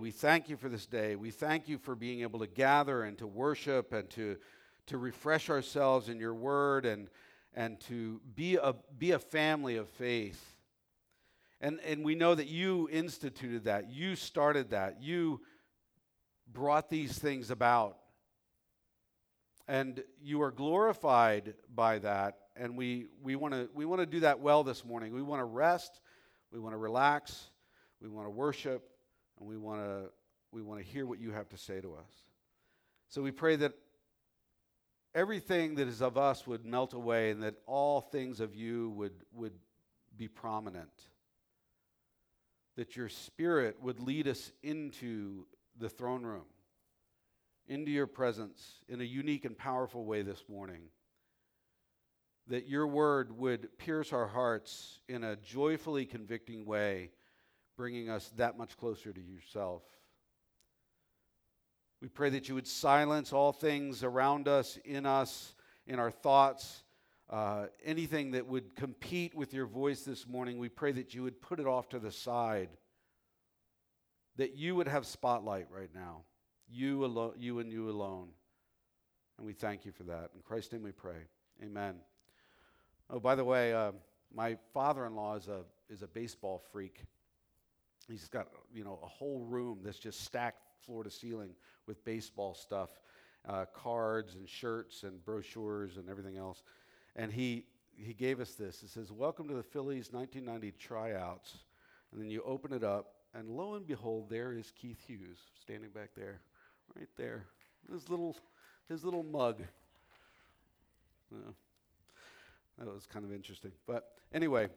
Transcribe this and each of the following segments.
We thank you for this day. We thank you for being able to gather and to worship and to, to refresh ourselves in your word and, and to be a, be a family of faith. And, and we know that you instituted that, you started that, you brought these things about. And you are glorified by that. And we, we want to we wanna do that well this morning. We want to rest, we want to relax, we want to worship, and we want to we want to hear what you have to say to us. So we pray that everything that is of us would melt away and that all things of you would would be prominent. That your spirit would lead us into the throne room, into your presence in a unique and powerful way this morning. That your word would pierce our hearts in a joyfully convicting way bringing us that much closer to yourself. We pray that you would silence all things around us, in us, in our thoughts, uh, anything that would compete with your voice this morning. We pray that you would put it off to the side, that you would have spotlight right now, you, alo- you and you alone. And we thank you for that. In Christ's name we pray. Amen. Oh, by the way, uh, my father in law is a, is a baseball freak. He's got, you know, a whole room that's just stacked floor to ceiling with baseball stuff, uh, cards and shirts and brochures and everything else. And he, he gave us this. It says, Welcome to the Phillies 1990 tryouts. And then you open it up, and lo and behold, there is Keith Hughes standing back there, right there. His little, his little mug. That was kind of interesting. But anyway,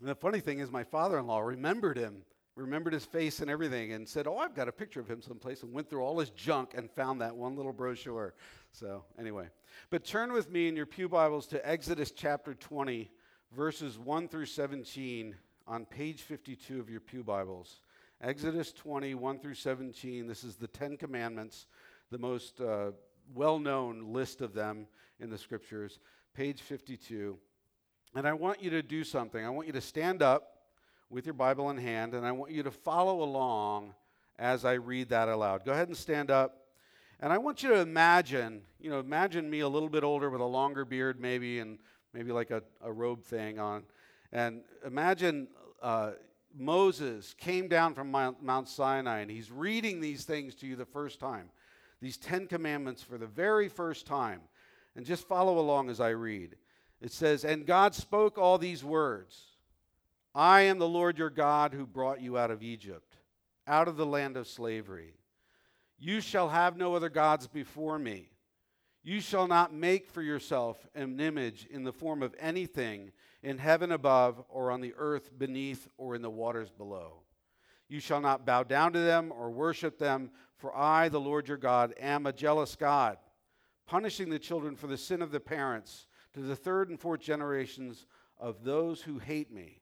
the funny thing is, my father in law remembered him remembered his face and everything and said, Oh, I've got a picture of him someplace, and went through all his junk and found that one little brochure. So, anyway. But turn with me in your Pew Bibles to Exodus chapter 20, verses 1 through 17, on page 52 of your Pew Bibles. Exodus 20, 1 through 17. This is the Ten Commandments, the most uh, well known list of them in the scriptures, page 52. And I want you to do something. I want you to stand up with your Bible in hand, and I want you to follow along as I read that aloud. Go ahead and stand up. And I want you to imagine, you know, imagine me a little bit older with a longer beard, maybe, and maybe like a, a robe thing on. And imagine uh, Moses came down from Mount, Sinai and he's reading these things to you the first time, these Ten Commandments for the very first time. And just follow along as I read. It says, And God spoke all these words. I am the Lord your God who brought you out of Egypt, out of the land of slavery. You shall have no other gods before me. You shall not make for yourself an image in the form of anything in heaven above, or on the earth beneath, or in the waters below. You shall not bow down to them or worship them, for I, the Lord your God, am a jealous God, punishing the children for the sin of the parents to the third and fourth generations of those who hate me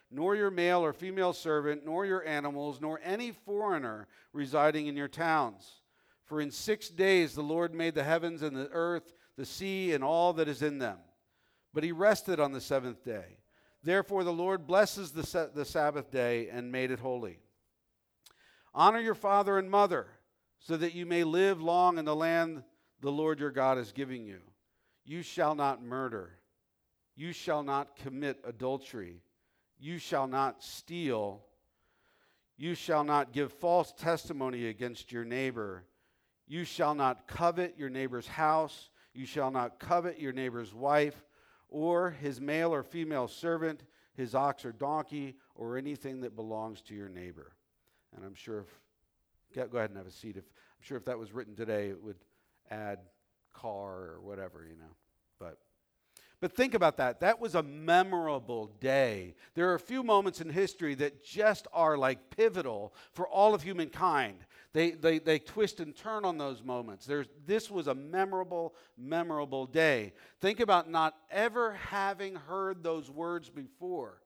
nor your male or female servant, nor your animals, nor any foreigner residing in your towns. For in six days the Lord made the heavens and the earth, the sea, and all that is in them. But he rested on the seventh day. Therefore the Lord blesses the, the Sabbath day and made it holy. Honor your father and mother, so that you may live long in the land the Lord your God is giving you. You shall not murder. You shall not commit adultery. You shall not steal. You shall not give false testimony against your neighbor. You shall not covet your neighbor's house. You shall not covet your neighbor's wife, or his male or female servant, his ox or donkey, or anything that belongs to your neighbor. And I'm sure if, go ahead and have a seat. If, I'm sure if that was written today, it would add car or whatever, you know. But think about that. That was a memorable day. There are a few moments in history that just are like pivotal for all of humankind. They, they, they twist and turn on those moments. There's, this was a memorable, memorable day. Think about not ever having heard those words before.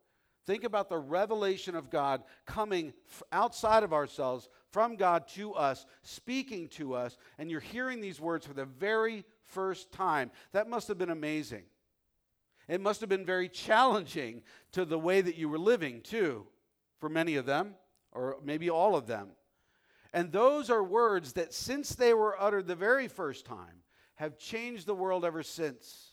Think about the revelation of God coming outside of ourselves from God to us, speaking to us, and you're hearing these words for the very first time. That must have been amazing. It must have been very challenging to the way that you were living, too, for many of them, or maybe all of them. And those are words that, since they were uttered the very first time, have changed the world ever since.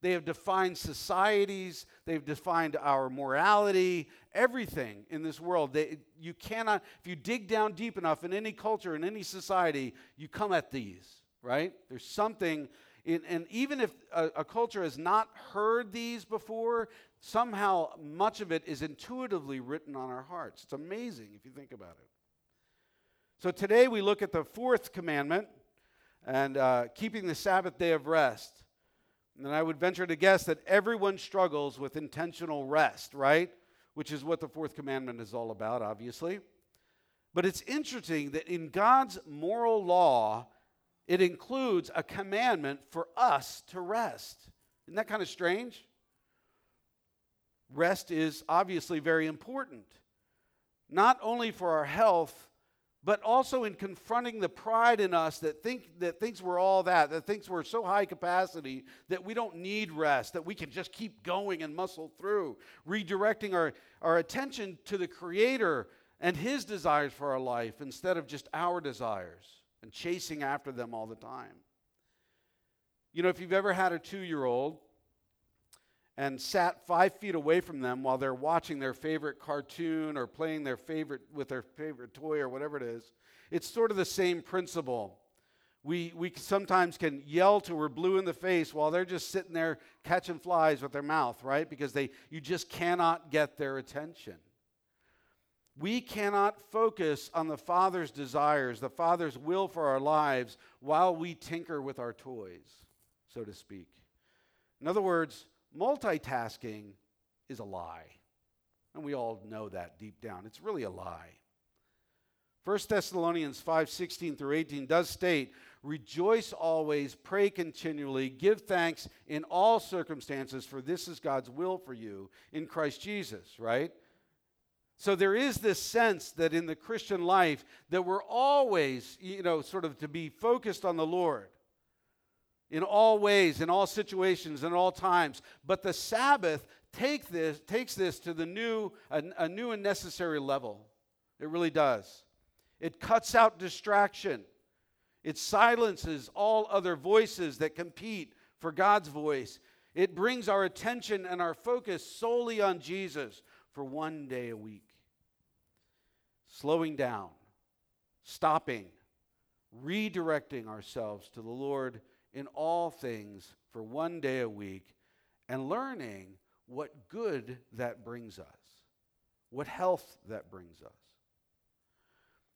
They have defined societies, they've defined our morality, everything in this world. They, you cannot, if you dig down deep enough in any culture, in any society, you come at these, right? There's something in, and even if a, a culture has not heard these before, somehow much of it is intuitively written on our hearts. It's amazing if you think about it. So today we look at the fourth commandment and uh, keeping the Sabbath day of rest. And I would venture to guess that everyone struggles with intentional rest, right? Which is what the fourth commandment is all about, obviously. But it's interesting that in God's moral law, it includes a commandment for us to rest. Isn't that kind of strange? Rest is obviously very important, not only for our health, but also in confronting the pride in us that think that thinks we're all that, that thinks we're so high capacity that we don't need rest, that we can just keep going and muscle through, redirecting our, our attention to the Creator and His desires for our life instead of just our desires and chasing after them all the time. You know, if you've ever had a two year old and sat five feet away from them while they're watching their favorite cartoon or playing their favorite with their favorite toy or whatever it is, it's sort of the same principle. We, we sometimes can yell till we're blue in the face while they're just sitting there catching flies with their mouth, right? Because they, you just cannot get their attention. We cannot focus on the Father's desires, the Father's will for our lives, while we tinker with our toys, so to speak. In other words, multitasking is a lie. And we all know that deep down. It's really a lie. 1 Thessalonians 5 16 through 18 does state, Rejoice always, pray continually, give thanks in all circumstances, for this is God's will for you in Christ Jesus, right? So there is this sense that in the Christian life that we're always, you know, sort of to be focused on the Lord in all ways, in all situations, in all times. But the Sabbath take this, takes this to the new, a, a new and necessary level. It really does. It cuts out distraction. It silences all other voices that compete for God's voice. It brings our attention and our focus solely on Jesus for one day a week. Slowing down, stopping, redirecting ourselves to the Lord in all things for one day a week, and learning what good that brings us, what health that brings us.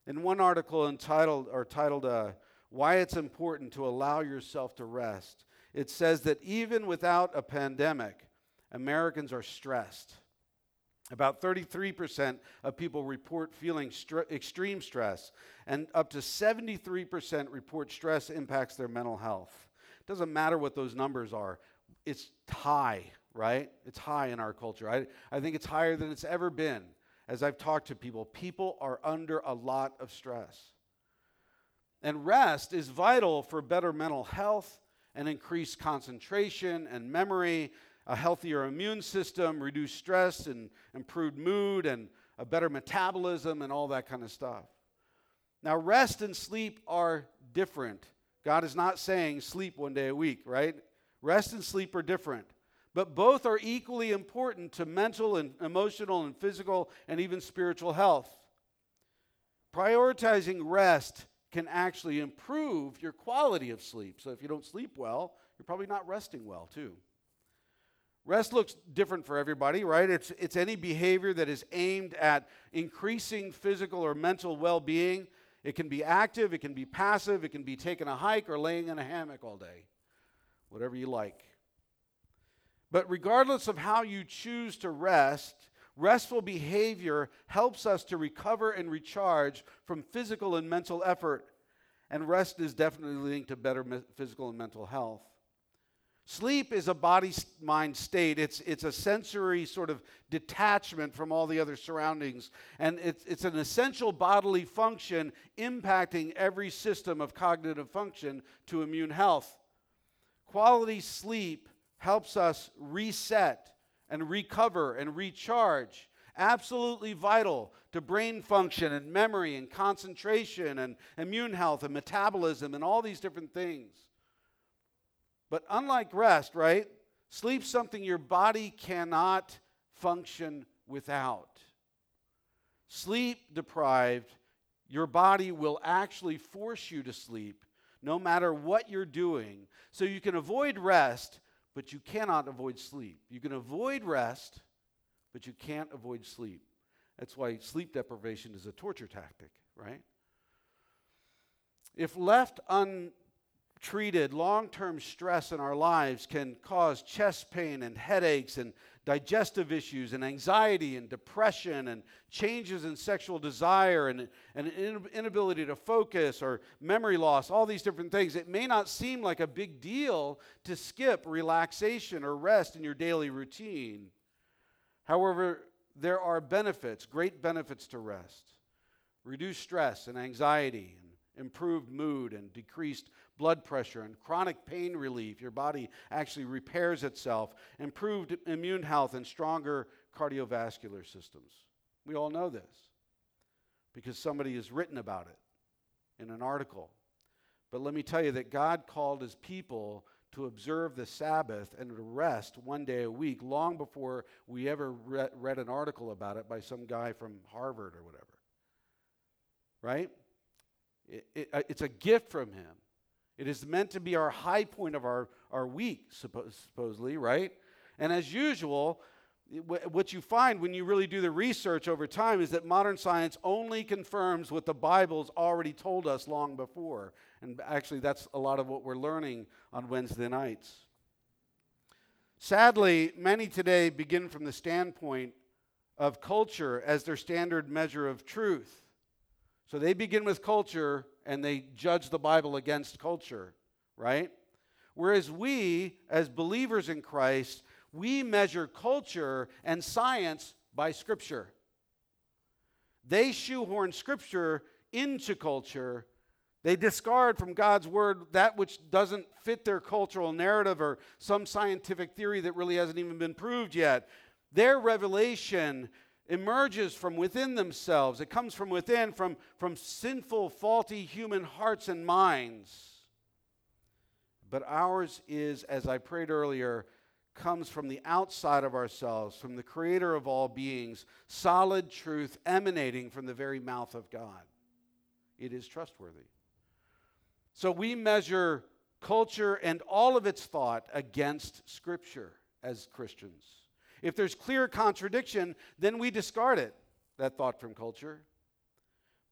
In one article entitled or titled uh, "Why It's Important to Allow Yourself to Rest," it says that even without a pandemic, Americans are stressed. About 33% of people report feeling extreme stress, and up to 73% report stress impacts their mental health. Doesn't matter what those numbers are, it's high, right? It's high in our culture. I, I think it's higher than it's ever been. As I've talked to people, people are under a lot of stress. And rest is vital for better mental health and increased concentration and memory a healthier immune system, reduced stress, and improved mood, and a better metabolism, and all that kind of stuff. Now, rest and sleep are different. God is not saying sleep one day a week, right? Rest and sleep are different. But both are equally important to mental and emotional and physical and even spiritual health. Prioritizing rest can actually improve your quality of sleep. So if you don't sleep well, you're probably not resting well, too. Rest looks different for everybody, right? It's, it's any behavior that is aimed at increasing physical or mental well being. It can be active, it can be passive, it can be taking a hike or laying in a hammock all day, whatever you like. But regardless of how you choose to rest, restful behavior helps us to recover and recharge from physical and mental effort. And rest is definitely linked to better physical and mental health. Sleep is a body mind state. It's, it's a sensory sort of detachment from all the other surroundings. And it's, it's an essential bodily function impacting every system of cognitive function to immune health. Quality sleep helps us reset and recover and recharge. Absolutely vital to brain function and memory and concentration and immune health and metabolism and all these different things. But unlike rest, right? Sleep's something your body cannot function without. Sleep deprived, your body will actually force you to sleep no matter what you're doing. So you can avoid rest, but you cannot avoid sleep. You can avoid rest, but you can't avoid sleep. That's why sleep deprivation is a torture tactic, right? If left un, treated, long term stress in our lives can cause chest pain and headaches and digestive issues and anxiety and depression and changes in sexual desire and, and inability to focus or memory loss, all these different things. It may not seem like a big deal to skip relaxation or rest in your daily routine. However, there are benefits, great benefits to rest. Reduce stress and anxiety and improved mood and decreased blood pressure and chronic pain relief. Your body actually repairs itself, improved immune health, and stronger cardiovascular systems. We all know this because somebody has written about it in an article. But let me tell you that God called his people to observe the Sabbath and to rest one day a week long before we ever re- read an article about it by some guy from Harvard or whatever. Right? It, it, uh, it's a gift from him. It is meant to be our high point of our, our week, supposedly, right? And as usual, what you find when you really do the research over time is that modern science only confirms what the Bible's already told us long before. And actually, that's a lot of what we're learning on Wednesday nights. Sadly, many today begin from the standpoint of culture as their standard measure of truth. So they begin with culture and they judge the Bible against culture, right? Whereas we, as believers in Christ, we measure culture and science by Scripture. They shoehorn Scripture into culture. They discard from God's Word that which doesn't fit their cultural narrative or some scientific theory that really hasn't even been proved yet. Their revelation emerges from within themselves. It comes from within, from, from sinful, faulty human hearts and minds. But ours is, as I prayed earlier, comes from the outside of ourselves, from the creator of all beings, solid truth emanating from the very mouth of God. It is trustworthy. So we measure culture and all of its thought against Scripture as Christians. If there's clear contradiction, then we discard it, that thought from culture.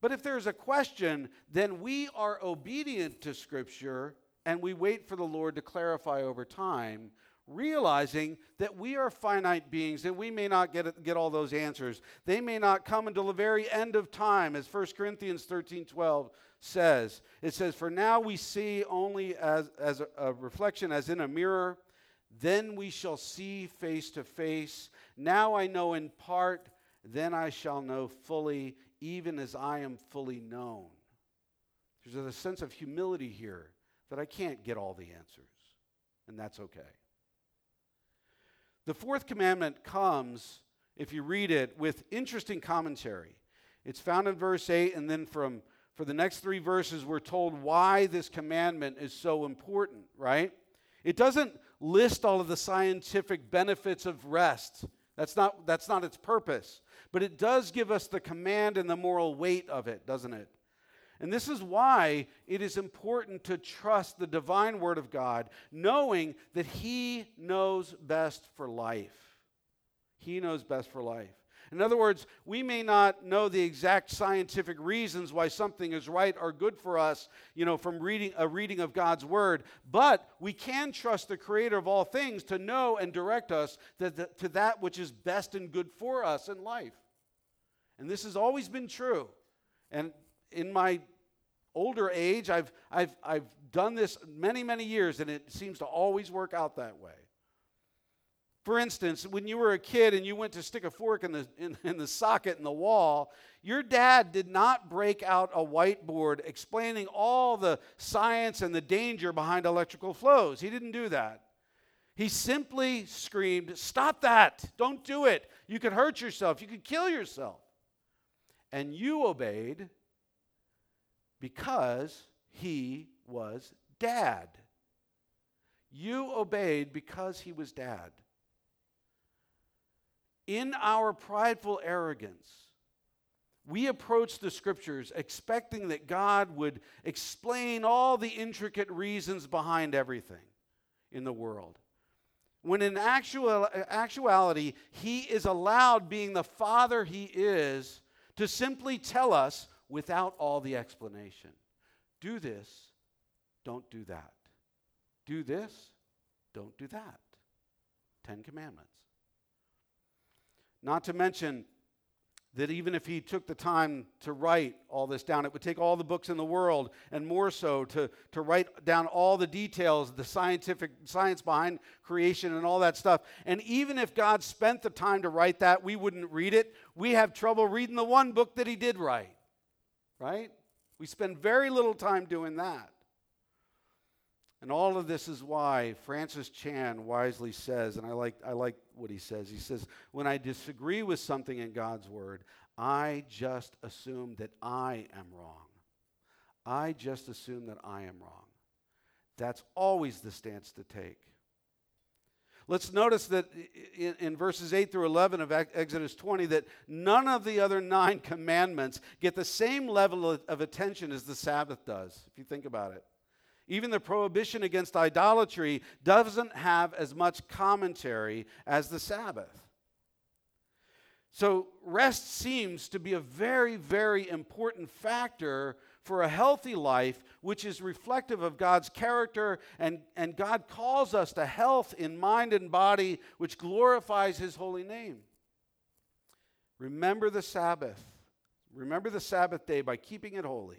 But if there's a question, then we are obedient to Scripture and we wait for the Lord to clarify over time, realizing that we are finite beings and we may not get, get all those answers. They may not come until the very end of time, as 1 Corinthians 13 12 says. It says, For now we see only as, as a, a reflection as in a mirror then we shall see face to face. Now I know in part, then I shall know fully, even as I am fully known. There's a sense of humility here that I can't get all the answers, and that's okay. The fourth commandment comes, if you read it, with interesting commentary. It's found in verse 8, and then from for the next three verses, we're told why this commandment is so important, right? It doesn't list all of the scientific benefits of rest. That's not, that's not its purpose. But it does give us the command and the moral weight of it, doesn't it? And this is why it is important to trust the divine word of God, knowing that He knows best for life. He knows best for life. In other words, we may not know the exact scientific reasons why something is right or good for us, you know, from reading a reading of God's word, but we can trust the creator of all things to know and direct us to, the, to that which is best and good for us in life. And this has always been true. And in my older age, I've, I've, I've done this many, many years, and it seems to always work out that way. For instance, when you were a kid and you went to stick a fork in the, in, in, the socket in the wall, your dad did not break out a whiteboard explaining all the science and the danger behind electrical flows. He didn't do that. He simply screamed, Stop that! Don't do it! You could hurt yourself, you could kill yourself. And you obeyed because he was dad. You obeyed because he was dad. In our prideful arrogance, we approach the scriptures expecting that God would explain all the intricate reasons behind everything in the world. When in actual, actuality, He is allowed, being the Father He is, to simply tell us without all the explanation do this, don't do that. Do this, don't do that. Ten Commandments. Not to mention that even if he took the time to write all this down, it would take all the books in the world and more so to, to write down all the details, the scientific science behind creation and all that stuff. And even if God spent the time to write that, we wouldn't read it. We have trouble reading the one book that he did write, right? We spend very little time doing that. And all of this is why Francis Chan wisely says, and I like, I like what he says. He says, When I disagree with something in God's word, I just assume that I am wrong. I just assume that I am wrong. That's always the stance to take. Let's notice that in, in, verses 8 through 11 of Exodus 20 that none of the other nine commandments get the same level of, of attention as the Sabbath does, if you think about it. Even the prohibition against idolatry doesn't have as much commentary as the Sabbath. So, rest seems to be a very, very important factor for a healthy life, which is reflective of God's character, and, and God calls us to health in mind and body, which glorifies His holy name. Remember the Sabbath. Remember the Sabbath day by keeping it holy.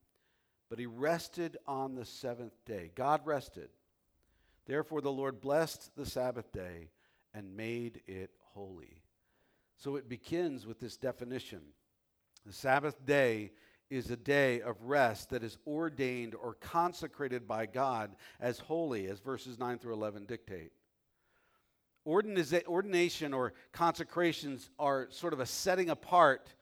but he rested on the seventh day. God rested. Therefore, the Lord blessed the Sabbath day and made it holy. So it begins with this definition the Sabbath day is a day of rest that is ordained or consecrated by God as holy, as verses 9 through 11 dictate. Ordination or consecrations are sort of a setting apart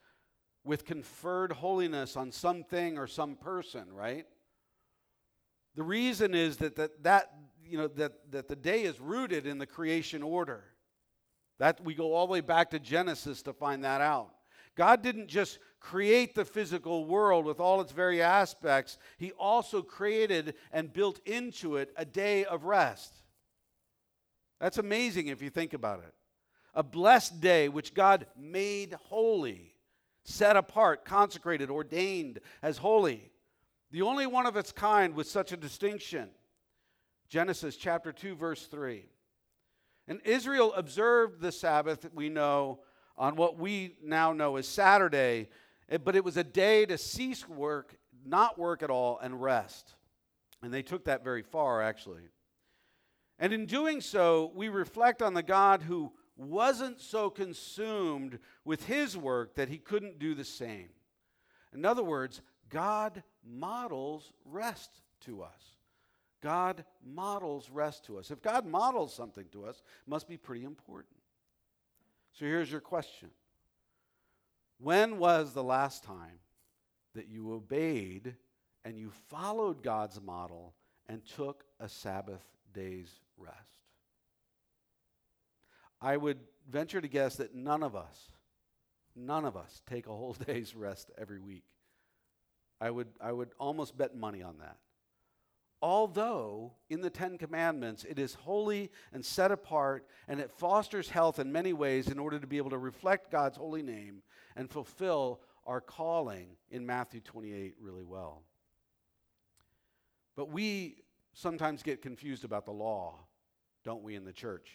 with conferred holiness on something or some person, right? The reason is that that, that you know that, that the day is rooted in the creation order. That we go all the way back to Genesis to find that out. God didn't just create the physical world with all its very aspects, He also created and built into it a day of rest. That's amazing if you think about it. A blessed day which God made holy set apart, consecrated, ordained as holy. The only one of its kind with such a distinction. Genesis chapter 2, verse 3. And Israel observed the Sabbath, we know, on what we now know as Saturday, eh, but it was a day to cease work, not work at all, and rest. And they took that very far, actually. And in doing so, we reflect on the God who wasn't so consumed with his work that he couldn't do the same. In other words, God models rest to us. God models rest to us. If God models something to us, it must be pretty important. So here's your question When was the last time that you obeyed and you followed God's model and took a Sabbath day's rest. I would venture to guess that none of us, none of us take a whole day's rest every week. I would, I would almost bet money on that. Although in the Ten Commandments it is holy and set apart, and it fosters health in many ways in order to be able to reflect God's holy name and fulfill our calling in Matthew 28 really well. But we sometimes get confused about the law, don't we, in the church?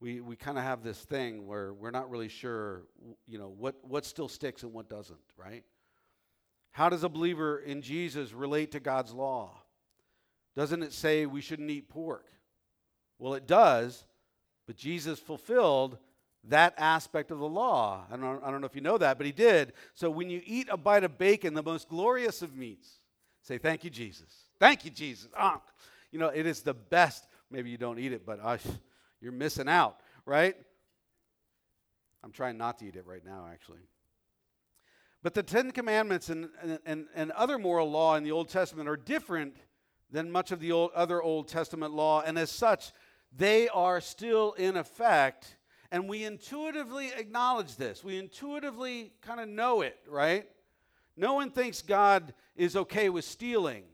We, we kind of have this thing where we're not really sure, you know, what, what still sticks and what doesn't, right? How does a believer in Jesus relate to God's law? Doesn't it say we shouldn't eat pork? Well, it does, but Jesus fulfilled that aspect of the law. I don't, I don't know if you know that, but he did. So when you eat a bite of bacon, the most glorious of meats, say, Thank you, Jesus. Thank you, Jesus. Ah, you know, it is the best. Maybe you don't eat it, but uh, you're missing out, right? I'm trying not to eat it right now, actually. But the Ten Commandments and, and, and other moral law in the Old Testament are different than much of the old, other Old Testament law, and as such, they are still in effect. And we intuitively acknowledge this. We intuitively kind of know it, right? No one thinks God is okay with stealing.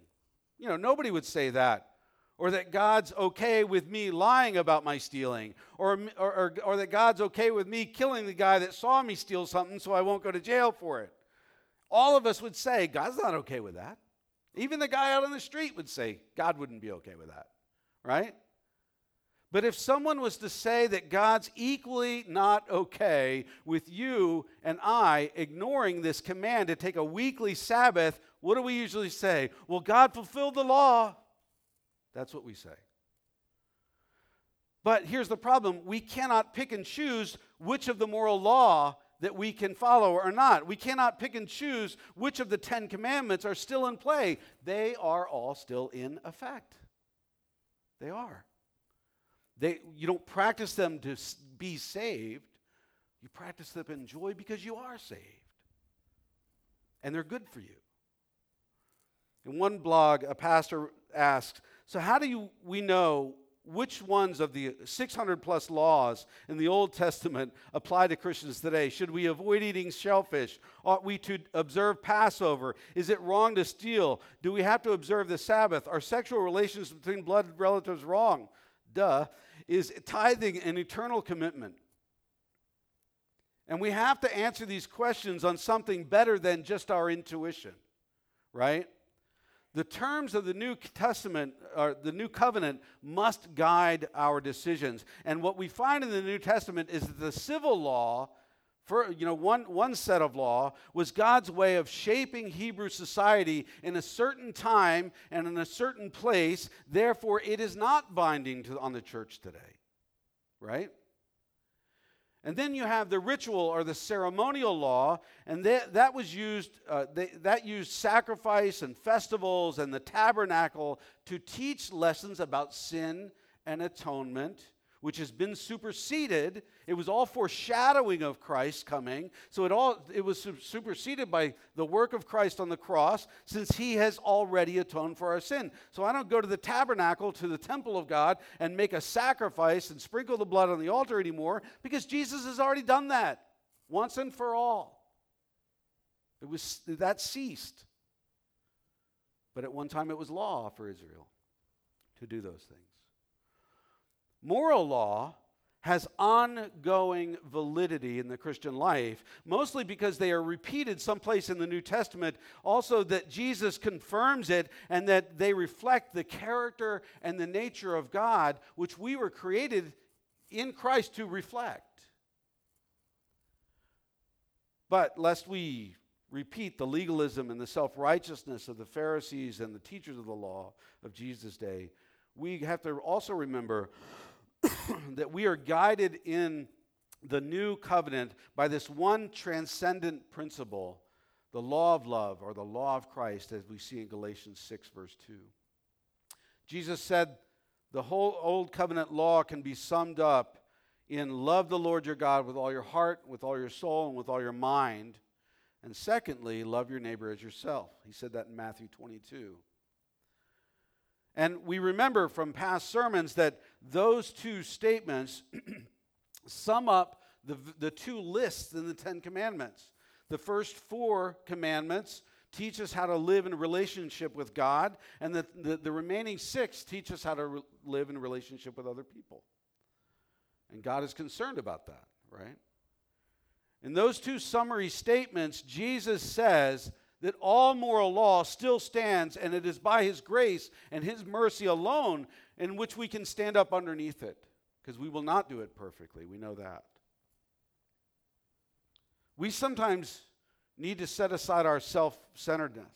You know, nobody would say that. Or that God's okay with me lying about my stealing. Or, or, or, or that God's okay with me killing the guy that saw me steal something so I won't go to jail for it. All of us would say, God's not okay with that. Even the guy out on the street would say, God wouldn't be okay with that, right? But if someone was to say that God's equally not okay with you and I ignoring this command to take a weekly Sabbath, what do we usually say? Well, God fulfilled the law. That's what we say. But here's the problem we cannot pick and choose which of the moral law that we can follow or not. We cannot pick and choose which of the Ten Commandments are still in play. They are all still in effect. They are. They, you don't practice them to be saved, you practice them in joy because you are saved. And they're good for you. In one blog, a pastor asked, So, how do you, we know which ones of the 600 plus laws in the Old Testament apply to Christians today? Should we avoid eating shellfish? Ought we to observe Passover? Is it wrong to steal? Do we have to observe the Sabbath? Are sexual relations between blood relatives wrong? Duh. Is tithing an eternal commitment? And we have to answer these questions on something better than just our intuition, right? The terms of the New Testament, or the New Covenant, must guide our decisions. And what we find in the New Testament is that the civil law, for you know, one, one set of law was God's way of shaping Hebrew society in a certain time and in a certain place. Therefore, it is not binding to, on the church today. Right? And then you have the ritual or the ceremonial law, and that, that was used, uh, they, that used sacrifice and festivals and the tabernacle to teach lessons about sin and atonement which has been superseded. It was all foreshadowing of Christ coming. So it all it was superseded by the work of Christ on the cross since he has already atoned for our sin. So I don't go to the tabernacle to the temple of God and make a sacrifice and sprinkle the blood on the altar anymore because Jesus has already done that once and for all. It was that ceased. But at one time it was law for Israel to do those things. Moral law has ongoing validity in the Christian life, mostly because they are repeated someplace in the New Testament. Also, that Jesus confirms it and that they reflect the character and the nature of God, which we were created in Christ to reflect. But lest we repeat the legalism and the self righteousness of the Pharisees and the teachers of the law of Jesus' day, we have to also remember that we are guided in the new covenant by this one transcendent principle, the law of love or the law of Christ, as we see in Galatians 6, verse 2. Jesus said the whole old covenant law can be summed up in love the Lord your God with all your heart, with all your soul, and with all your mind. And secondly, love your neighbor as yourself. He said that in Matthew 22. And we remember from past sermons that those two statements sum up the, the two lists in the Ten Commandments. The first four commandments teach us how to live in relationship with God, and the, the, the remaining six teach us how to re- live in relationship with other people. And God is concerned about that, right? In those two summary statements, Jesus says that all moral law still stands, and it is by His grace and His mercy alone in which we can stand up underneath it, because we will not do it perfectly. We know that. We sometimes need to set aside our self centeredness.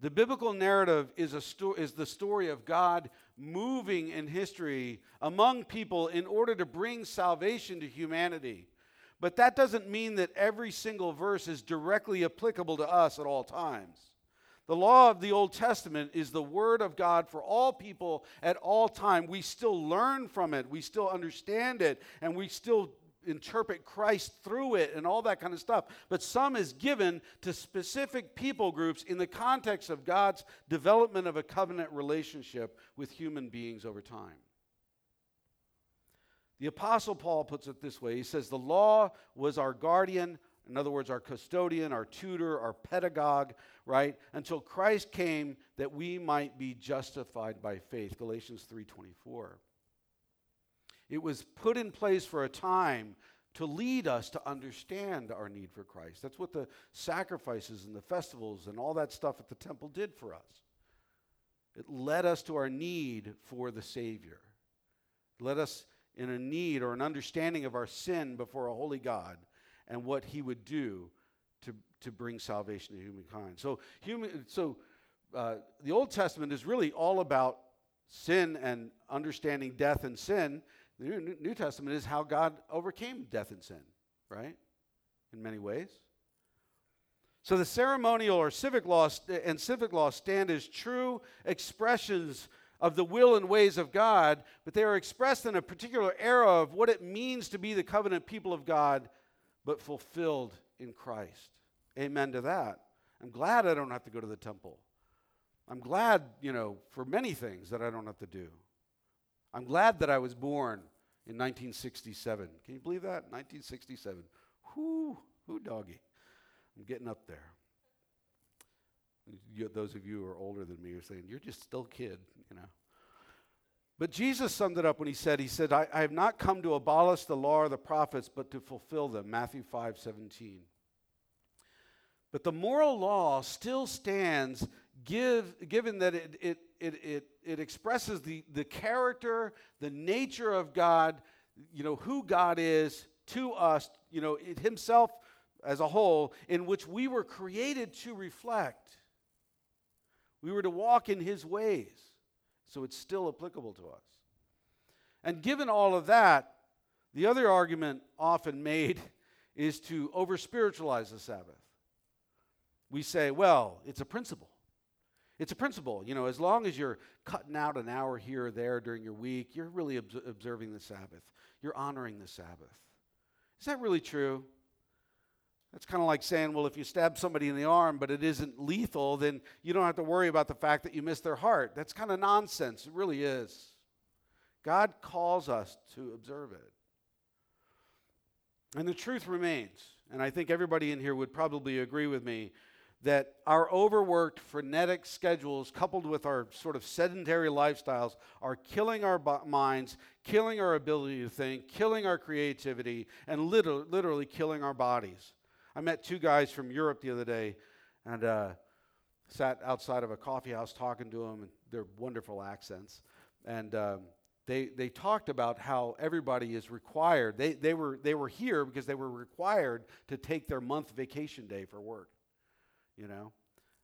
The biblical narrative is, a sto- is the story of God moving in history among people in order to bring salvation to humanity. But that doesn't mean that every single verse is directly applicable to us at all times. The law of the Old Testament is the word of God for all people at all time. We still learn from it, we still understand it, and we still interpret Christ through it and all that kind of stuff. But some is given to specific people groups in the context of God's development of a covenant relationship with human beings over time. The Apostle Paul puts it this way He says, The law was our guardian, in other words, our custodian, our tutor, our pedagogue, right? Until Christ came that we might be justified by faith. Galatians 3:24. It was put in place for a time to lead us to understand our need for Christ. That's what the sacrifices and the festivals and all that stuff at the temple did for us. It led us to our need for the Savior. It led us in a need or an understanding of our sin before a holy God and what He would do to, to bring salvation to humankind. So, human, so uh, the Old Testament is really all about sin and understanding death and sin. The New, New Testament is how God overcame death and sin, right? In many ways. So the ceremonial or civic law and civic law stand as true expressions of the will and ways of God, but they are expressed in a particular era of what it means to be the covenant people of God, but fulfilled in Christ. Amen to that. I'm glad I don't have to go to the temple. I'm glad, you know, for many things that I don't have to do. I'm glad that I was born in 1967. Can you believe that? 1967. Whoo, whoo, doggy. I'm getting up there. You, those of you who are older than me are saying, You're just still a kid, you know. But Jesus summed it up when he said, He said, I, I have not come to abolish the law or the prophets, but to fulfill them. Matthew 5 17. But the moral law still stands give, given that it, it, it, it, it expresses the, the character, the nature of God, you know, who God is to us, you know, it, Himself as a whole, in which we were created to reflect. We were to walk in his ways. So it's still applicable to us. And given all of that, the other argument often made is to over spiritualize the Sabbath. We say, well, it's a principle. It's a principle. You know, as long as you're cutting out an hour here or there during your week, you're really ob- observing the Sabbath. You're honoring the Sabbath. Is that really true? That's kind of like saying, well, if you stab somebody in the arm but it isn't lethal, then you don't have to worry about the fact that you missed their heart. That's kind of nonsense. It really is. God calls us to observe it. And the truth remains, and I think everybody in here would probably agree with me, that our overworked, frenetic schedules, coupled with our sort of sedentary lifestyles, are killing our minds, killing our ability to think, killing our creativity, and literally killing our bodies. I met two guys from Europe the other day and uh, sat outside of a coffee house talking to them, and their wonderful accents. And um, they, they talked about how everybody is required. They, they, were, they were here because they were required to take their month vacation day for work, you know?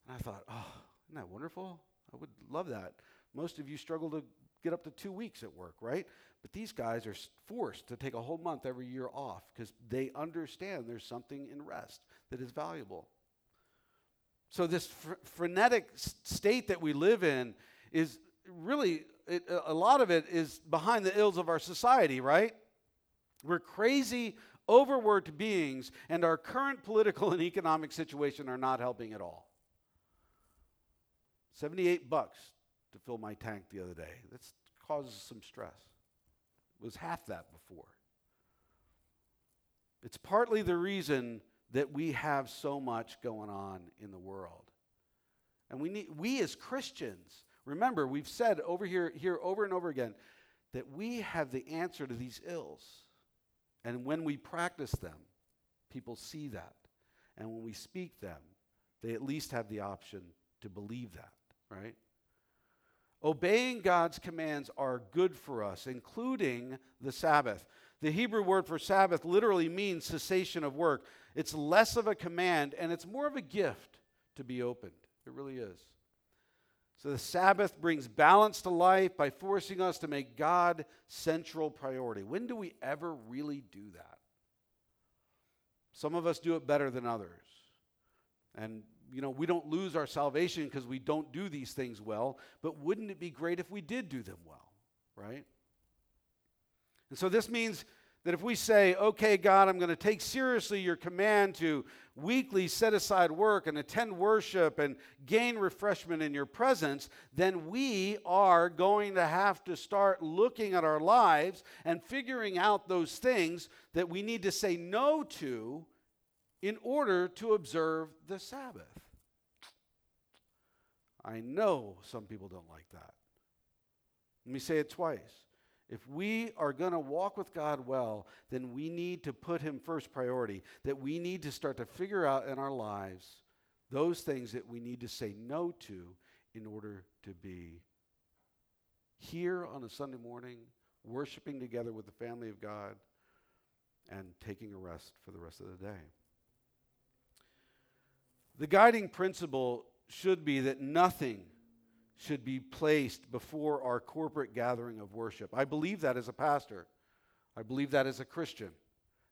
And I thought, oh, isn't that wonderful? I would love that. Most of you struggle to get up to two weeks at work, right? But these guys are forced to take a whole month every year off because they understand there's something in rest that is valuable. So, this fr- frenetic state that we live in is really, it, a lot of it is behind the ills of our society, right? We're crazy overworked beings, and our current political and economic situation are not helping at all. 78 bucks to fill my tank the other day. That causes some stress. It was half that before. It's partly the reason that we have so much going on in the world. And we need we as Christians, remember, we've said over here, here over and over again that we have the answer to these ills. And when we practice them, people see that. And when we speak them, they at least have the option to believe that, right? Obeying God's commands are good for us, including the Sabbath. The Hebrew word for Sabbath literally means cessation of work. It's less of a command and it's more of a gift to be opened. It really is. So the Sabbath brings balance to life by forcing us to make God central priority. When do we ever really do that? Some of us do it better than others. And you know, we don't lose our salvation because we don't do these things well, but wouldn't it be great if we did do them well, right? And so this means that if we say, okay, God, I'm going to take seriously your command to weekly set aside work and attend worship and gain refreshment in your presence, then we are going to have to start looking at our lives and figuring out those things that we need to say no to in order to observe the Sabbath. I know some people don't like that. Let me say it twice. If we are going to walk with God well, then we need to put Him first priority. That we need to start to figure out in our lives those things that we need to say no to in order to be here on a Sunday morning, worshiping together with the family of God, and taking a rest for the rest of the day. The guiding principle should be that nothing should be placed before our corporate gathering of worship. I believe that as a pastor. I believe that as a Christian.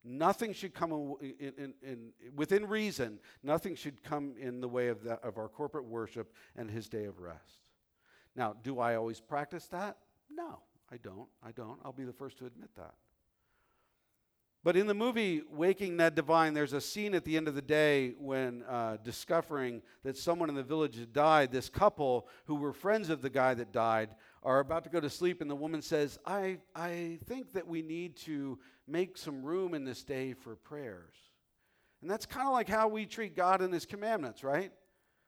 Nothing should come in, in, in, within reason, nothing should come in the way of, that, of our corporate worship and his day of rest. Now, do I always practice that? No, I don't. I don't. I'll be the first to admit that. But in the movie Waking Ned Devine, there's a scene at the end of the day when uh, discovering that someone in the village had died. This couple, who were friends of the guy that died, are about to go to sleep, and the woman says, I, I think that we need to make some room in this day for prayers. And that's kind of like how we treat God and His commandments, right?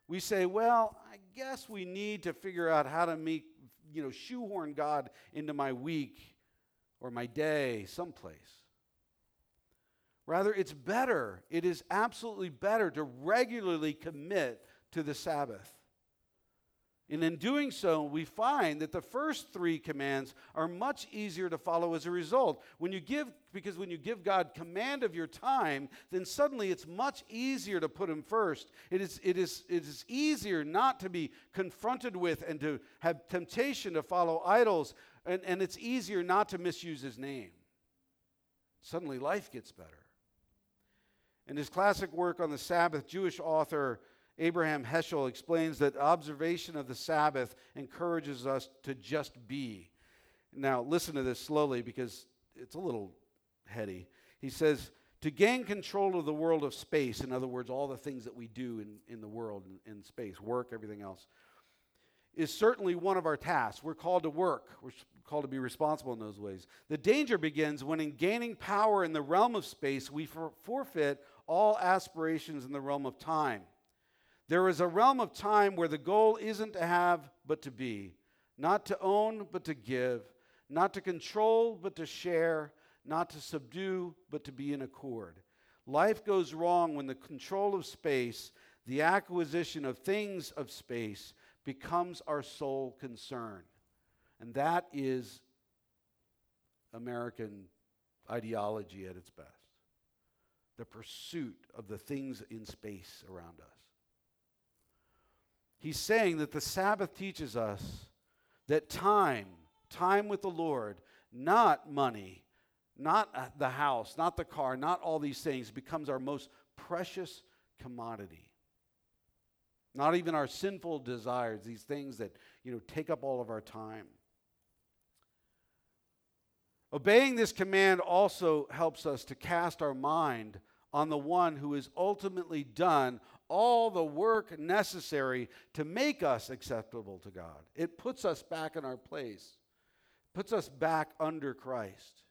We say, well, I guess we need to figure out how to make, you know, shoehorn God into my week or my day someplace. Rather, it's better, it is absolutely better to regularly commit to the Sabbath. And in doing so, we find that the first three commands are much easier to follow as a result. When you give, because when you give God command of your time, then suddenly it's much easier to put Him first. It is, it is, it is easier not to be confronted with and to have temptation to follow idols, and, and it's easier not to misuse His name. Suddenly life gets better. In his classic work on the Sabbath, Jewish author Abraham Heschel explains that observation of the Sabbath encourages us to just be. Now, listen to this slowly because it's a little heady. He says, to gain control of the world of space, in other words, all the things that we do in, in the world, in, in space, work, everything else, is certainly one of our tasks. We're called to work, we're called to be responsible in those ways. The danger begins when, in gaining power in the realm of space, we for- forfeit all aspirations in the realm of time. There is a realm of time where the goal isn't to have, but to be, not to own, but to give, not to control, but to share, not to subdue, but to be in accord. Life goes wrong when the control of space, the acquisition of things of space, becomes our sole concern. And that is American ideology at its best the pursuit of the things in space around us. He's saying that the Sabbath teaches us that time, time with the Lord, not money, not uh, the house, not the car, not all these things, becomes our most precious commodity. Not even our sinful desires, these things that, you know, take up all of our time. Obeying this command also helps us to cast our mind on the one who has ultimately done all the work necessary to make us acceptable to God. It puts us back in our place, puts us back under Christ.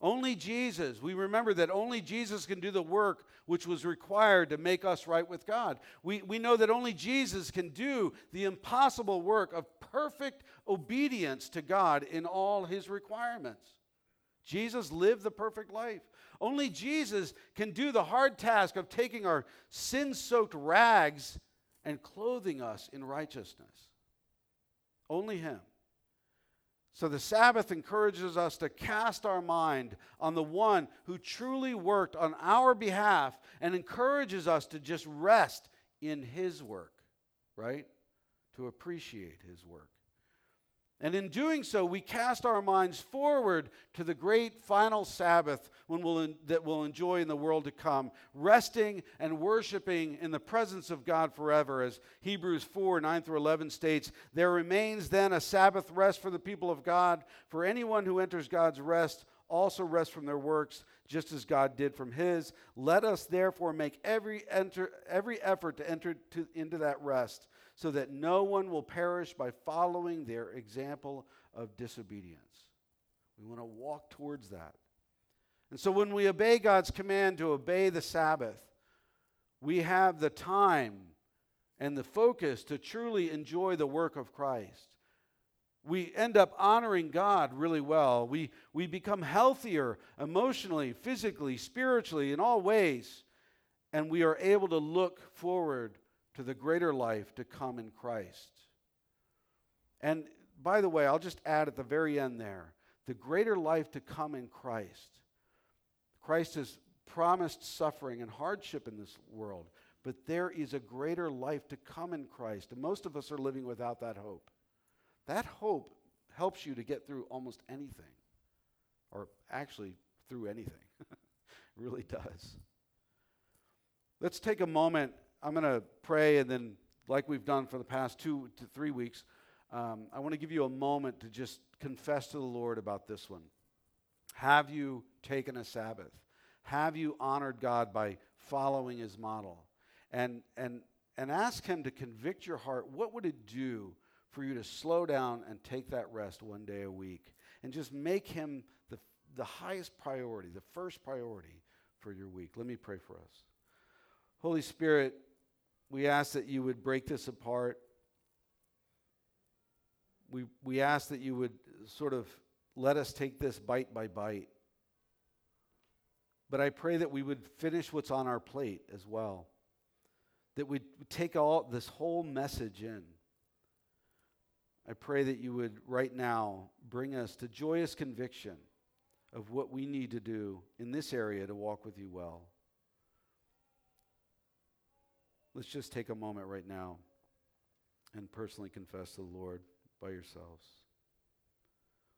Only Jesus, we remember that only Jesus can do the work which was required to make us right with God. We, we know that only Jesus can do the impossible work of perfect obedience to God in all his requirements. Jesus lived the perfect life. Only Jesus can do the hard task of taking our sin soaked rags and clothing us in righteousness. Only Him. So the Sabbath encourages us to cast our mind on the one who truly worked on our behalf and encourages us to just rest in His work, right? To appreciate His work. And in doing so, we cast our minds forward to the great final Sabbath when we'll that we'll enjoy in the world to come, resting and worshiping in the presence of God forever. As Hebrews 4 9 through 11 states, there remains then a Sabbath rest for the people of God. For anyone who enters God's rest also rests from their works, just as God did from his. Let us therefore make every, enter, every effort to enter to, into that rest so that no one will perish by following their example of disobedience. We want to walk towards that. And so when we obey God's command to obey the Sabbath, we have the time and the focus to truly enjoy the work of Christ. We end up honoring God really well. We, we become healthier emotionally, physically, spiritually, in all ways. And we are able to look forward to the greater life to come in Christ. And by the way, I'll just add at the very end there the greater life to come in Christ. Christ has promised suffering and hardship in this world, but there is a greater life to come in Christ. And most of us are living without that hope. That hope helps you to get through almost anything, or actually through anything. really does. Let's take a moment I'm going to pray, and then, like we've done for the past two to three weeks, um, I want to give you a moment to just confess to the Lord about this one. Have you taken a Sabbath? Have you honored God by following his model? And, and, and ask him to convict your heart. What would it do for you to slow down and take that rest one day a week? And just make him the, the highest priority, the first priority for your week. Let me pray for us. Holy Spirit, we ask that you would break this apart. We, we ask that you would sort of let us take this bite by bite. But I pray that we would finish what's on our plate as well. That we'd take all this whole message in. I pray that you would right now bring us to joyous conviction of what we need to do in this area to walk with you well. Let's just take a moment right now and personally confess to the Lord by yourselves.